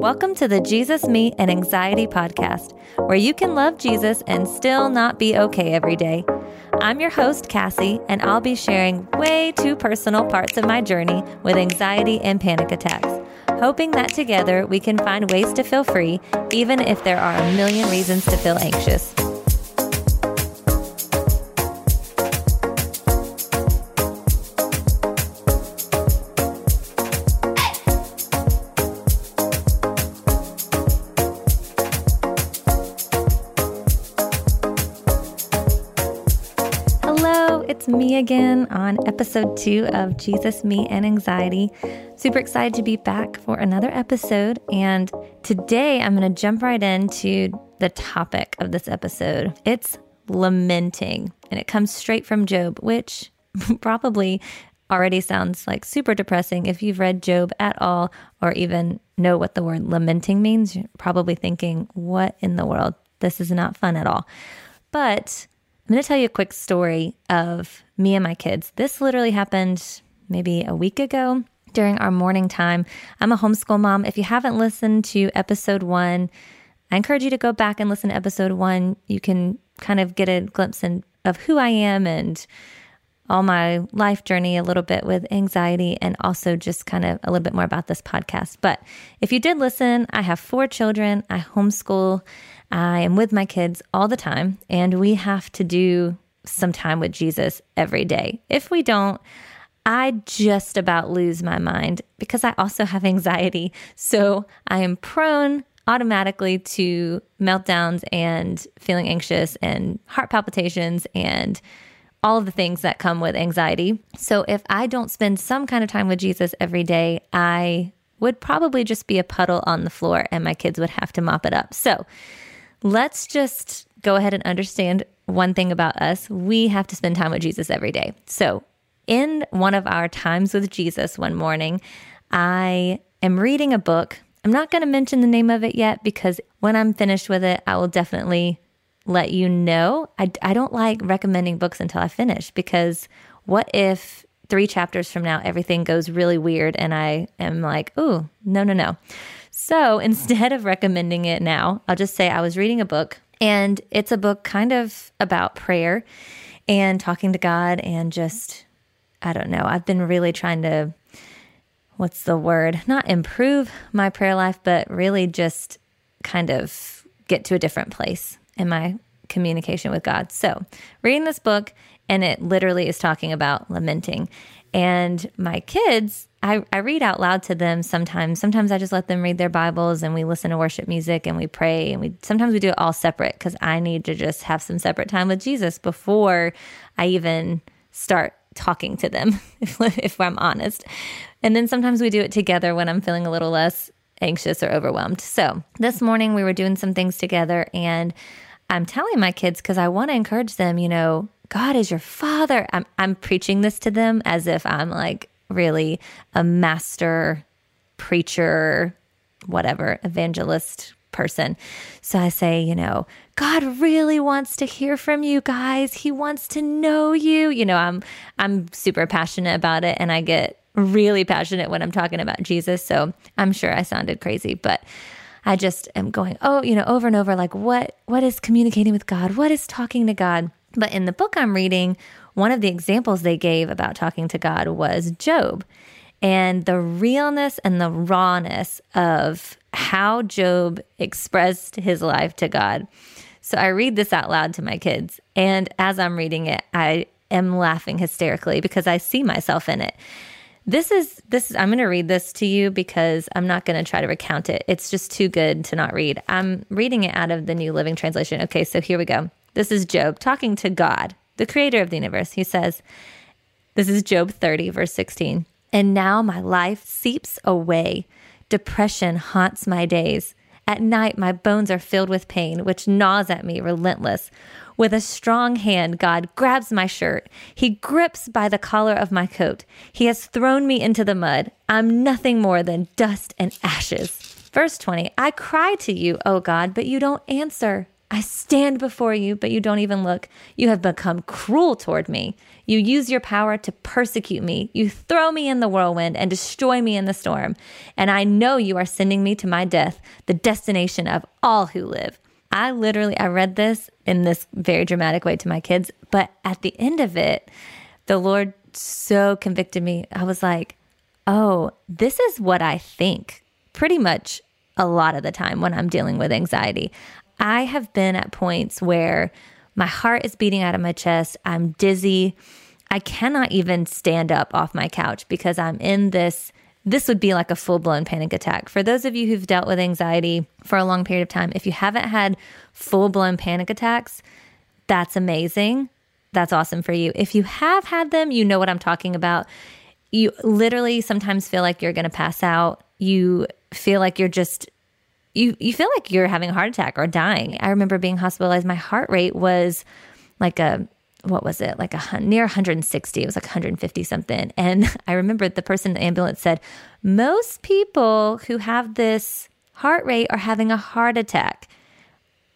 Welcome to the Jesus, Me, and Anxiety podcast, where you can love Jesus and still not be okay every day. I'm your host, Cassie, and I'll be sharing way too personal parts of my journey with anxiety and panic attacks, hoping that together we can find ways to feel free, even if there are a million reasons to feel anxious. Again on episode two of Jesus, Me, and Anxiety. Super excited to be back for another episode. And today I'm going to jump right into the topic of this episode. It's lamenting, and it comes straight from Job, which probably already sounds like super depressing. If you've read Job at all, or even know what the word lamenting means, you're probably thinking, what in the world? This is not fun at all. But I'm going to tell you a quick story of me and my kids. This literally happened maybe a week ago during our morning time. I'm a homeschool mom. If you haven't listened to episode one, I encourage you to go back and listen to episode one. You can kind of get a glimpse in, of who I am and all my life journey a little bit with anxiety and also just kind of a little bit more about this podcast. But if you did listen, I have four children. I homeschool. I am with my kids all the time, and we have to do some time with Jesus every day. If we don't, I just about lose my mind because I also have anxiety. So I am prone automatically to meltdowns and feeling anxious and heart palpitations and all of the things that come with anxiety. So if I don't spend some kind of time with Jesus every day, I would probably just be a puddle on the floor and my kids would have to mop it up. So let's just go ahead and understand one thing about us. We have to spend time with Jesus every day. So, in one of our times with Jesus one morning, I am reading a book. I'm not going to mention the name of it yet because when I'm finished with it, I will definitely let you know. I, I don't like recommending books until I finish because what if three chapters from now everything goes really weird and I am like, oh, no, no, no. So instead of recommending it now, I'll just say I was reading a book and it's a book kind of about prayer and talking to God and just, I don't know, I've been really trying to, what's the word? Not improve my prayer life, but really just kind of get to a different place in my communication with God. So, reading this book, and it literally is talking about lamenting. And my kids, I, I read out loud to them sometimes. Sometimes I just let them read their Bibles and we listen to worship music and we pray and we sometimes we do it all separate because I need to just have some separate time with Jesus before I even start talking to them, if, if I'm honest. And then sometimes we do it together when I'm feeling a little less anxious or overwhelmed. So this morning we were doing some things together and I'm telling my kids because I want to encourage them, you know, God is your father. I'm, I'm preaching this to them as if I'm like really a master preacher, whatever, evangelist person. So I say, you know, God really wants to hear from you guys. He wants to know you. You know, I'm I'm super passionate about it and I get really passionate when I'm talking about Jesus. So I'm sure I sounded crazy, but I just am going, oh, you know, over and over like what what is communicating with God? What is talking to God? But in the book I'm reading, one of the examples they gave about talking to God was Job and the realness and the rawness of how Job expressed his life to God. So I read this out loud to my kids. And as I'm reading it, I am laughing hysterically because I see myself in it. This is this is I'm going to read this to you because I'm not going to try to recount it. It's just too good to not read. I'm reading it out of the New Living Translation. Okay, so here we go. This is Job talking to God, the creator of the universe. He says, This is Job 30, verse 16. And now my life seeps away. Depression haunts my days. At night, my bones are filled with pain, which gnaws at me relentless. With a strong hand, God grabs my shirt. He grips by the collar of my coat. He has thrown me into the mud. I'm nothing more than dust and ashes. Verse 20 I cry to you, O God, but you don't answer. I stand before you, but you don't even look. You have become cruel toward me. You use your power to persecute me. You throw me in the whirlwind and destroy me in the storm. And I know you are sending me to my death, the destination of all who live. I literally I read this in this very dramatic way to my kids, but at the end of it, the Lord so convicted me. I was like, "Oh, this is what I think." Pretty much a lot of the time when I'm dealing with anxiety. I have been at points where my heart is beating out of my chest, I'm dizzy. I cannot even stand up off my couch because I'm in this this would be like a full blown panic attack. For those of you who've dealt with anxiety for a long period of time, if you haven't had full blown panic attacks, that's amazing. That's awesome for you. If you have had them, you know what I'm talking about. You literally sometimes feel like you're going to pass out. You feel like you're just you you feel like you're having a heart attack or dying. I remember being hospitalized. My heart rate was like a what was it? Like a near 160 it was like 150 something. And i remember the person in the ambulance said most people who have this heart rate are having a heart attack.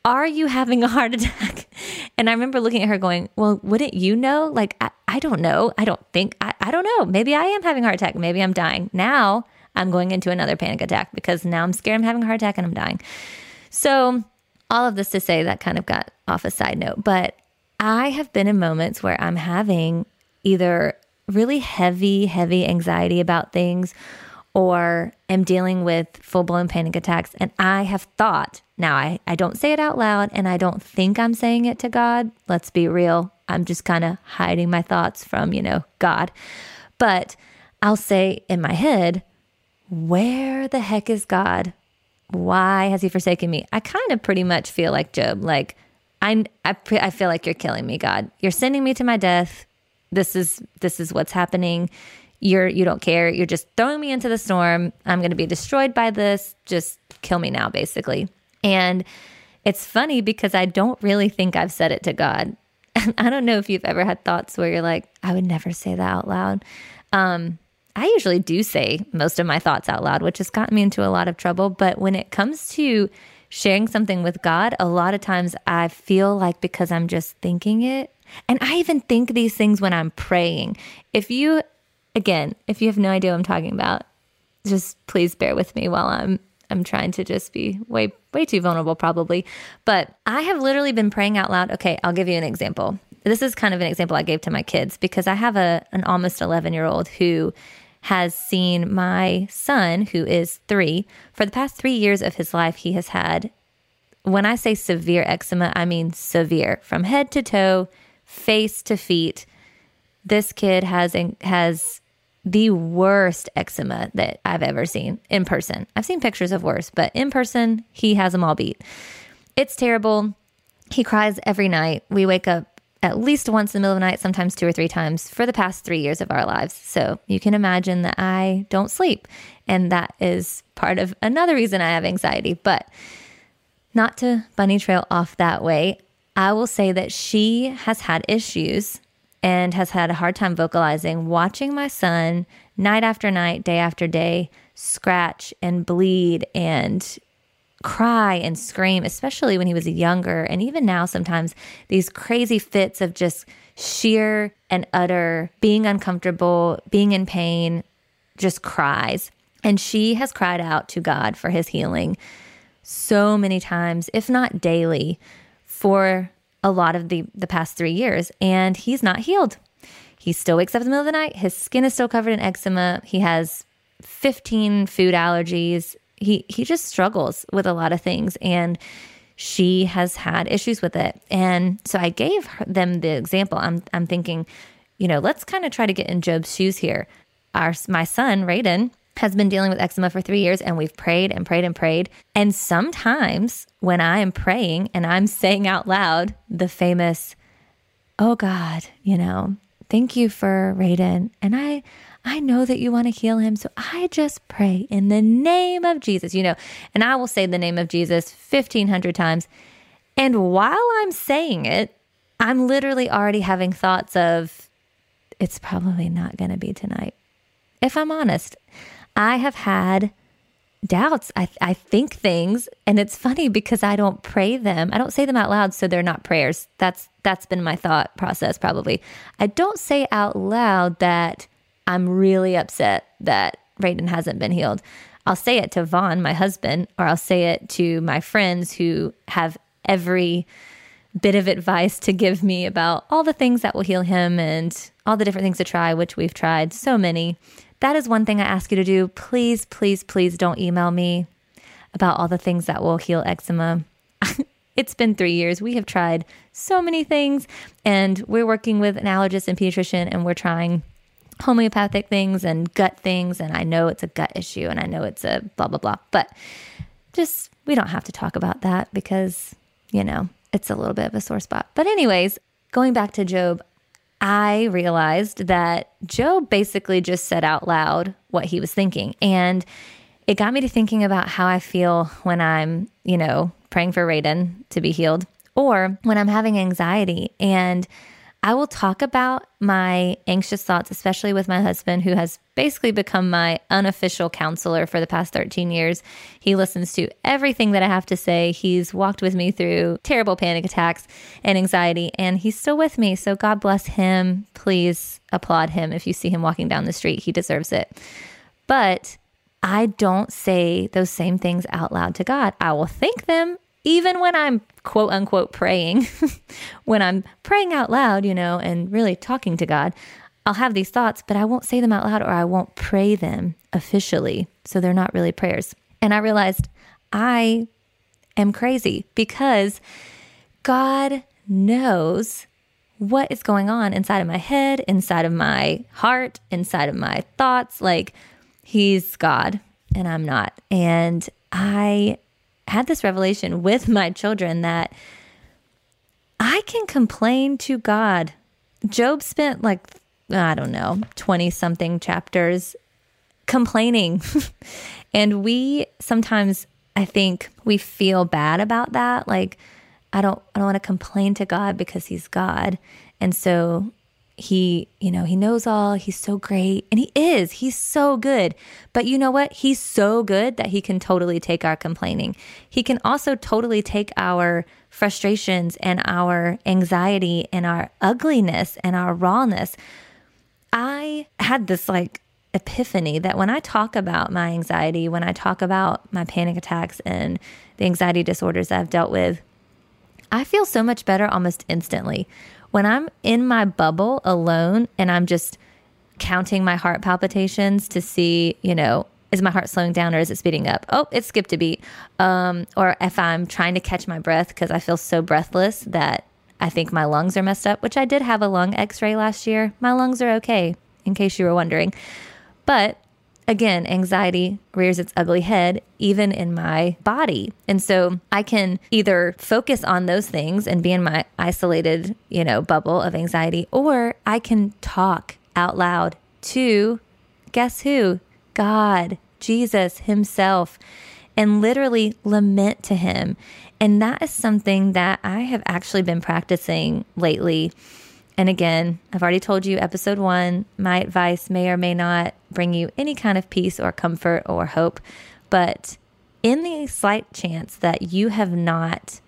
Are you having a heart attack? And i remember looking at her going well wouldn't you know? Like i, I don't know. I don't think I, I don't know. Maybe i am having a heart attack. Maybe i'm dying. Now i'm going into another panic attack because now i'm scared i'm having a heart attack and i'm dying. So all of this to say that kind of got off a side note but I have been in moments where I'm having either really heavy, heavy anxiety about things or am dealing with full blown panic attacks. And I have thought, now I, I don't say it out loud and I don't think I'm saying it to God. Let's be real. I'm just kind of hiding my thoughts from, you know, God. But I'll say in my head, where the heck is God? Why has he forsaken me? I kind of pretty much feel like Job, like, I, I, I feel like you're killing me, God. You're sending me to my death. This is this is what's happening. You're you don't care. You're just throwing me into the storm. I'm going to be destroyed by this. Just kill me now, basically. And it's funny because I don't really think I've said it to God. I don't know if you've ever had thoughts where you're like, I would never say that out loud. Um, I usually do say most of my thoughts out loud, which has gotten me into a lot of trouble. But when it comes to sharing something with God, a lot of times I feel like because I'm just thinking it, and I even think these things when I'm praying. If you, again, if you have no idea what I'm talking about, just please bear with me while I'm I'm trying to just be way way too vulnerable probably. But I have literally been praying out loud. Okay, I'll give you an example. This is kind of an example I gave to my kids because I have a an almost 11-year-old who has seen my son, who is three, for the past three years of his life, he has had, when I say severe eczema, I mean severe from head to toe, face to feet. This kid has, has the worst eczema that I've ever seen in person. I've seen pictures of worse, but in person, he has them all beat. It's terrible. He cries every night. We wake up at least once in the middle of the night, sometimes two or three times for the past three years of our lives. So you can imagine that I don't sleep. And that is part of another reason I have anxiety. But not to bunny trail off that way, I will say that she has had issues and has had a hard time vocalizing, watching my son night after night, day after day, scratch and bleed and cry and scream, especially when he was younger. And even now, sometimes these crazy fits of just sheer and utter being uncomfortable, being in pain, just cries. And she has cried out to God for his healing so many times, if not daily, for a lot of the, the past three years. And he's not healed. He still wakes up in the middle of the night. His skin is still covered in eczema. He has 15 food allergies he he just struggles with a lot of things and she has had issues with it. And so I gave them the example. I'm I'm thinking, you know, let's kind of try to get in Job's shoes here. Our my son, Raiden, has been dealing with eczema for 3 years and we've prayed and prayed and prayed. And sometimes when I am praying and I'm saying out loud the famous, "Oh God, you know, thank you for Raiden." And I I know that you want to heal him. So I just pray in the name of Jesus, you know, and I will say the name of Jesus 1500 times. And while I'm saying it, I'm literally already having thoughts of, it's probably not going to be tonight. If I'm honest, I have had doubts. I, I think things, and it's funny because I don't pray them. I don't say them out loud, so they're not prayers. That's that's been my thought process probably. I don't say out loud that I'm really upset that Raiden hasn't been healed. I'll say it to Vaughn, my husband, or I'll say it to my friends who have every bit of advice to give me about all the things that will heal him and all the different things to try, which we've tried so many. That is one thing I ask you to do. Please, please, please don't email me about all the things that will heal eczema. it's been three years. We have tried so many things, and we're working with an allergist and pediatrician, and we're trying homeopathic things and gut things. And I know it's a gut issue, and I know it's a blah, blah, blah. But just, we don't have to talk about that because, you know, it's a little bit of a sore spot. But, anyways, going back to Job, I realized that Job basically just said out loud what he was thinking. And it got me to thinking about how I feel when I'm, you know, praying for Raiden to be healed or when I'm having anxiety. And I will talk about my anxious thoughts, especially with my husband, who has basically become my unofficial counselor for the past 13 years. He listens to everything that I have to say. He's walked with me through terrible panic attacks and anxiety, and he's still with me. So God bless him. Please applaud him if you see him walking down the street. He deserves it. But I don't say those same things out loud to God. I will think them even when I'm quote unquote praying, when I'm praying out loud, you know, and really talking to God, I'll have these thoughts, but I won't say them out loud or I won't pray them officially. So they're not really prayers. And I realized I am crazy because God knows what is going on inside of my head, inside of my heart, inside of my thoughts. Like, He's God and I'm not. And I had this revelation with my children that I can complain to God. Job spent like, I don't know, 20 something chapters complaining. and we sometimes, I think, we feel bad about that. Like, I don't, I don't want to complain to God because He's God. And so he, you know, he knows all. He's so great. And he is. He's so good. But you know what? He's so good that he can totally take our complaining. He can also totally take our frustrations and our anxiety and our ugliness and our rawness. I had this like epiphany that when I talk about my anxiety, when I talk about my panic attacks and the anxiety disorders I've dealt with, I feel so much better almost instantly when I'm in my bubble alone and I'm just counting my heart palpitations to see, you know, is my heart slowing down or is it speeding up? Oh, it skipped a beat. Um, or if I'm trying to catch my breath because I feel so breathless that I think my lungs are messed up, which I did have a lung x ray last year. My lungs are okay, in case you were wondering. But again, anxiety rears its ugly head even in my body. And so I can either focus on those things and be in my isolated, you know, bubble of anxiety, or I can talk out loud to guess who? God, Jesus Himself, and literally lament to Him. And that is something that I have actually been practicing lately and again, I've already told you, episode one, my advice may or may not bring you any kind of peace or comfort or hope. But in the slight chance that you have not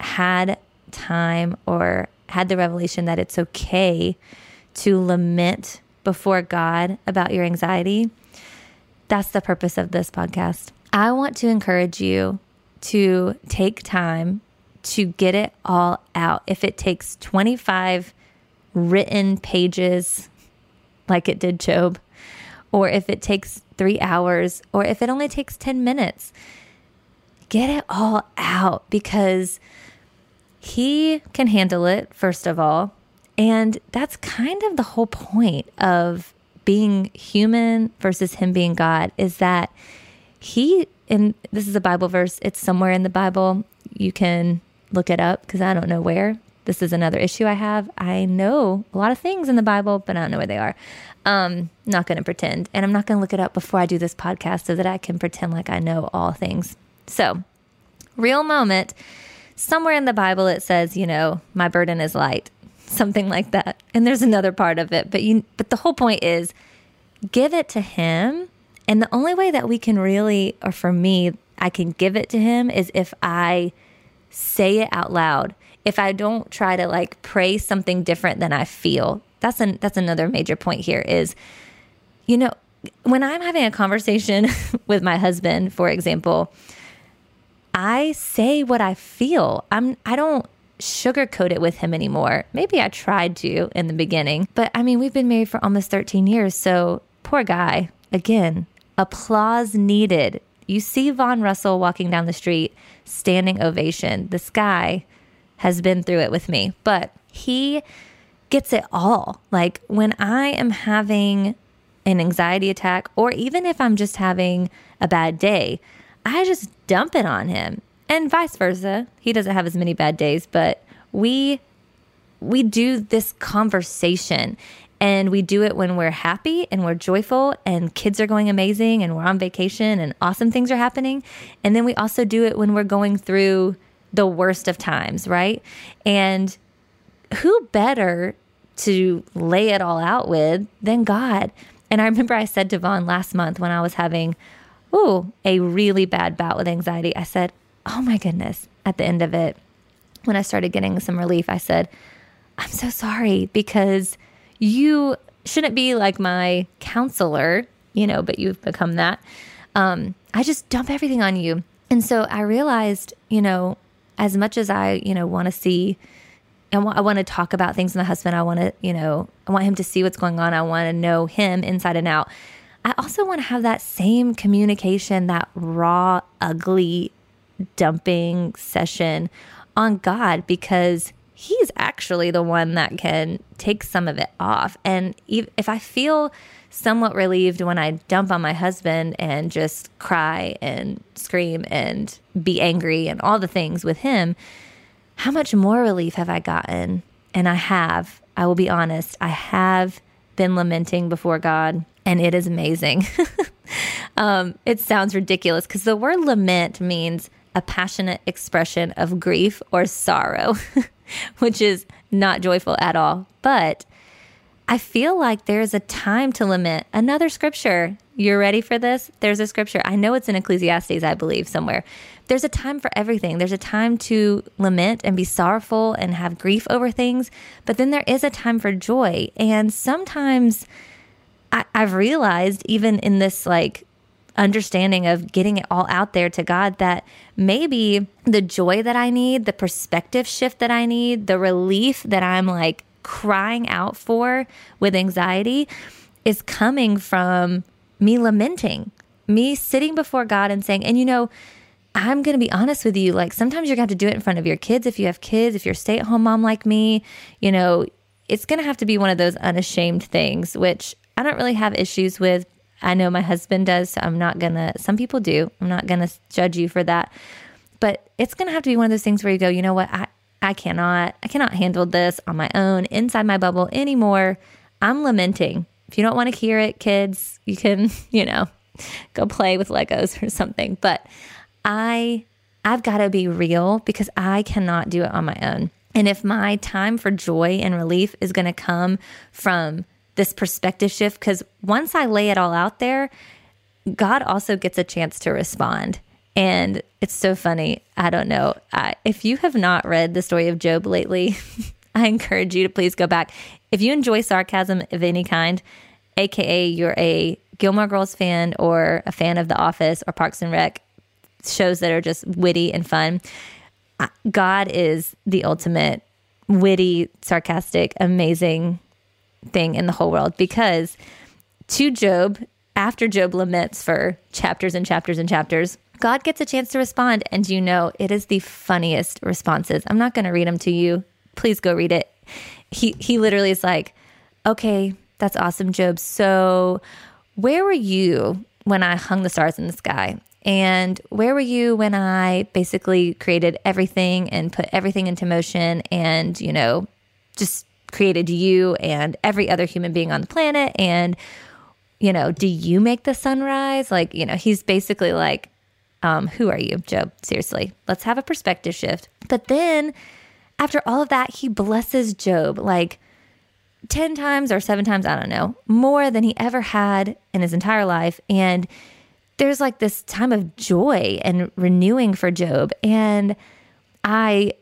had time or had the revelation that it's okay to lament before God about your anxiety, that's the purpose of this podcast. I want to encourage you to take time to get it all out. If it takes 25 written pages like it did Job, or if it takes three hours, or if it only takes 10 minutes, get it all out because he can handle it, first of all. And that's kind of the whole point of being human versus him being God is that he, and this is a Bible verse, it's somewhere in the Bible. You can look it up because I don't know where. This is another issue I have. I know a lot of things in the Bible, but I don't know where they are. Um, not going to pretend. And I'm not going to look it up before I do this podcast so that I can pretend like I know all things. So, real moment. Somewhere in the Bible it says, you know, my burden is light, something like that. And there's another part of it, but you but the whole point is give it to him And the only way that we can really, or for me, I can give it to him is if I say it out loud. If I don't try to like pray something different than I feel. That's an that's another major point here is you know, when I'm having a conversation with my husband, for example, I say what I feel. I'm I don't sugarcoat it with him anymore. Maybe I tried to in the beginning, but I mean, we've been married for almost 13 years, so poor guy. Again, applause needed. You see Vaughn Russell walking down the street, standing ovation. This guy has been through it with me, but he gets it all. Like when I am having an anxiety attack, or even if I'm just having a bad day, I just dump it on him and vice versa. He doesn't have as many bad days, but we we do this conversation and we do it when we're happy and we're joyful and kids are going amazing and we're on vacation and awesome things are happening. And then we also do it when we're going through the worst of times, right? And who better to lay it all out with than God? And I remember I said to Vaughn last month when I was having, ooh, a really bad bout with anxiety, I said, oh my goodness, at the end of it, when I started getting some relief, I said, I'm so sorry because you shouldn't be like my counselor, you know, but you've become that. Um, I just dump everything on you. And so I realized, you know, as much as I, you know, want to see and I want to talk about things with my husband. I want to, you know, I want him to see what's going on. I want to know him inside and out. I also want to have that same communication, that raw, ugly dumping session on God because He's actually the one that can take some of it off. And if I feel somewhat relieved when I dump on my husband and just cry and scream and be angry and all the things with him, how much more relief have I gotten? And I have, I will be honest, I have been lamenting before God, and it is amazing. um, it sounds ridiculous because the word lament means a passionate expression of grief or sorrow, which is not joyful at all. But I feel like there's a time to lament. Another scripture. You're ready for this? There's a scripture. I know it's in Ecclesiastes, I believe, somewhere. There's a time for everything. There's a time to lament and be sorrowful and have grief over things, but then there is a time for joy. And sometimes I, I've realized, even in this like understanding of getting it all out there to God that maybe the joy that I need, the perspective shift that I need, the relief that I'm like crying out for with anxiety is coming from me lamenting, me sitting before God and saying, and you know, I'm going to be honest with you. Like sometimes you're going to have to do it in front of your kids. If you have kids, if you're a stay at home mom like me, you know, it's going to have to be one of those unashamed things, which I don't really have issues with. I know my husband does. So I'm not to, some people do. I'm not to judge you for that. But it's to have to be one of those things where you go, you know what? I, I cannot, I cannot handle this on my own inside my bubble anymore. I'm lamenting. If you don't want to hear it, kids, you can, you know, go play with Legos or something. But I I've got to be real because I cannot do it on my own. And if my time for joy and relief is to come from this perspective shift because once I lay it all out there, God also gets a chance to respond. And it's so funny. I don't know. I, if you have not read the story of Job lately, I encourage you to please go back. If you enjoy sarcasm of any kind, aka you're a Gilmore Girls fan or a fan of The Office or Parks and Rec, shows that are just witty and fun, God is the ultimate witty, sarcastic, amazing thing in the whole world because to Job, after Job laments for chapters and chapters and chapters, God gets a chance to respond. And you know, it is the funniest responses. I'm not going to read them to you. Please go read it. He, he literally is like, okay, that's awesome, Job. So, where were you when I hung the stars in the sky? And where were you when I basically created everything and put everything into motion and, you know, just created you and every other human being on the planet? And, you know, do you make the sunrise? Like, you know, he's basically like, um, who are you, Job? Seriously, let's have a perspective shift. But then after all of that, he blesses Job. Like, 10 times or seven times, I don't know, more than he ever had in his entire life. And there's like this time of joy and renewing for Job. And I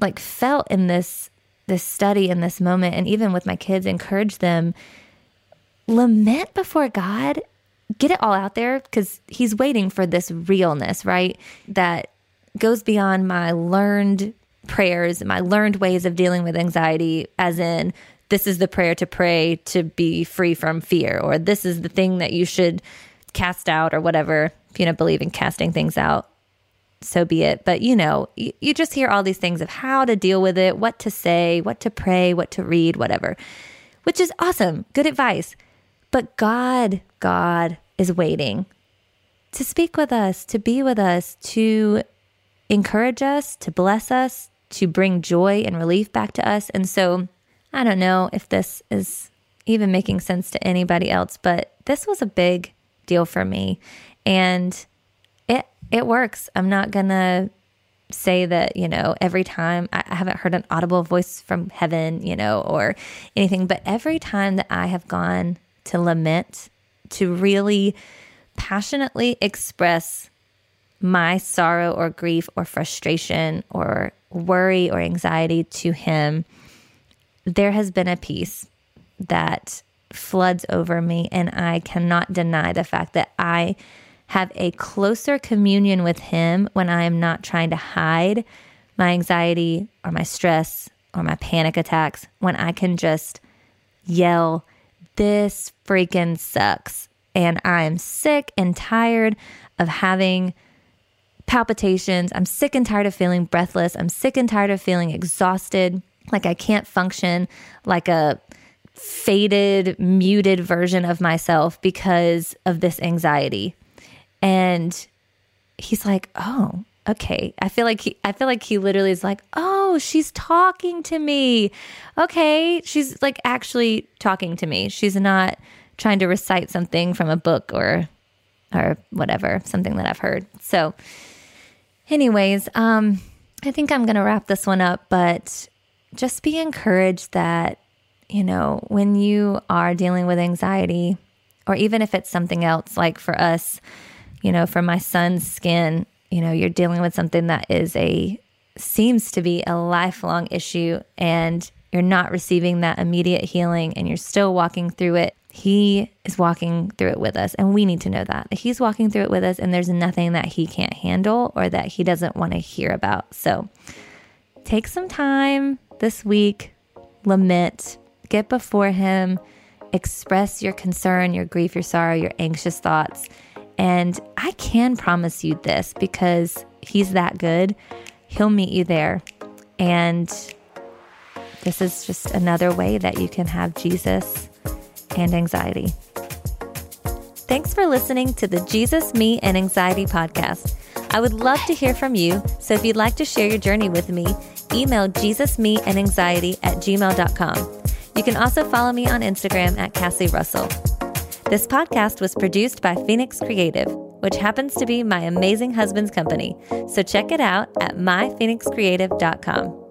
like felt in this this study in this moment and even with my kids encourage them lament before God. Get it all out there because he's waiting for this realness right? That goes beyond my learned prayers my learned ways of dealing with anxiety as in this is the prayer to pray to be free from fear or this is the thing that you should cast out or whatever if you don't believe in casting things out so be it. But you know, you, you just hear all these things of how to deal with it, what to say, what to pray, what to read, whatever, which is awesome. Good advice. But God, God is waiting to speak with us, to be with us, to encourage us, to bless us, to bring joy and relief back to us. And so I don't know if this is even making sense to anybody else, but this was a big deal for me. And it works. I'm not gonna say that, you know, every time I haven't heard an audible voice from heaven, you know, or anything, but every time that I have gone to lament, to really passionately express my sorrow or grief or frustration or worry or anxiety to him, there has been a peace that floods over me. And I cannot deny the fact that I have a closer communion with Him when I am not trying to hide my anxiety or my stress or my panic attacks, when I can just yell, This freaking sucks. And I am sick and tired of having palpitations. I'm sick and tired of feeling breathless. I'm sick and tired of feeling exhausted, like I can't function like a faded, muted version of myself because of this anxiety. And he's like, "Oh, okay." I feel like he I feel like he literally is like, "Oh, she's talking to me." Okay, she's like actually talking to me. She's not trying to recite something from a book or or whatever, something that I've heard. So anyways, um I think I'm going to wrap this one up, but just be encouraged that you know, when you are dealing with anxiety or even if it's something else like for us you know, for my son's skin, you know, you're dealing with something that is a seems to be a lifelong issue and you're not receiving that immediate healing and you're still walking through it. He is walking through it with us, and we need to know that. He's walking through it with us, and there's nothing that he can't handle or that he doesn't want to hear about. So take some time this week, lament, get before him, express your concern, your grief, your sorrow, your anxious thoughts and I can promise you this because he's that good. He'll meet you there. And this is just another way that you can have Jesus and anxiety. Thanks for listening to the Jesus, Me, and Anxiety podcast. I would love to hear from you. So if you'd like to share your journey with me, email Jesus, Me, and Anxiety at gmail.com. You can also follow me on Instagram at Cassie Russell. This podcast was produced by Phoenix Creative, which happens to be my amazing husband's company. So check it out at myphoenixcreative.com.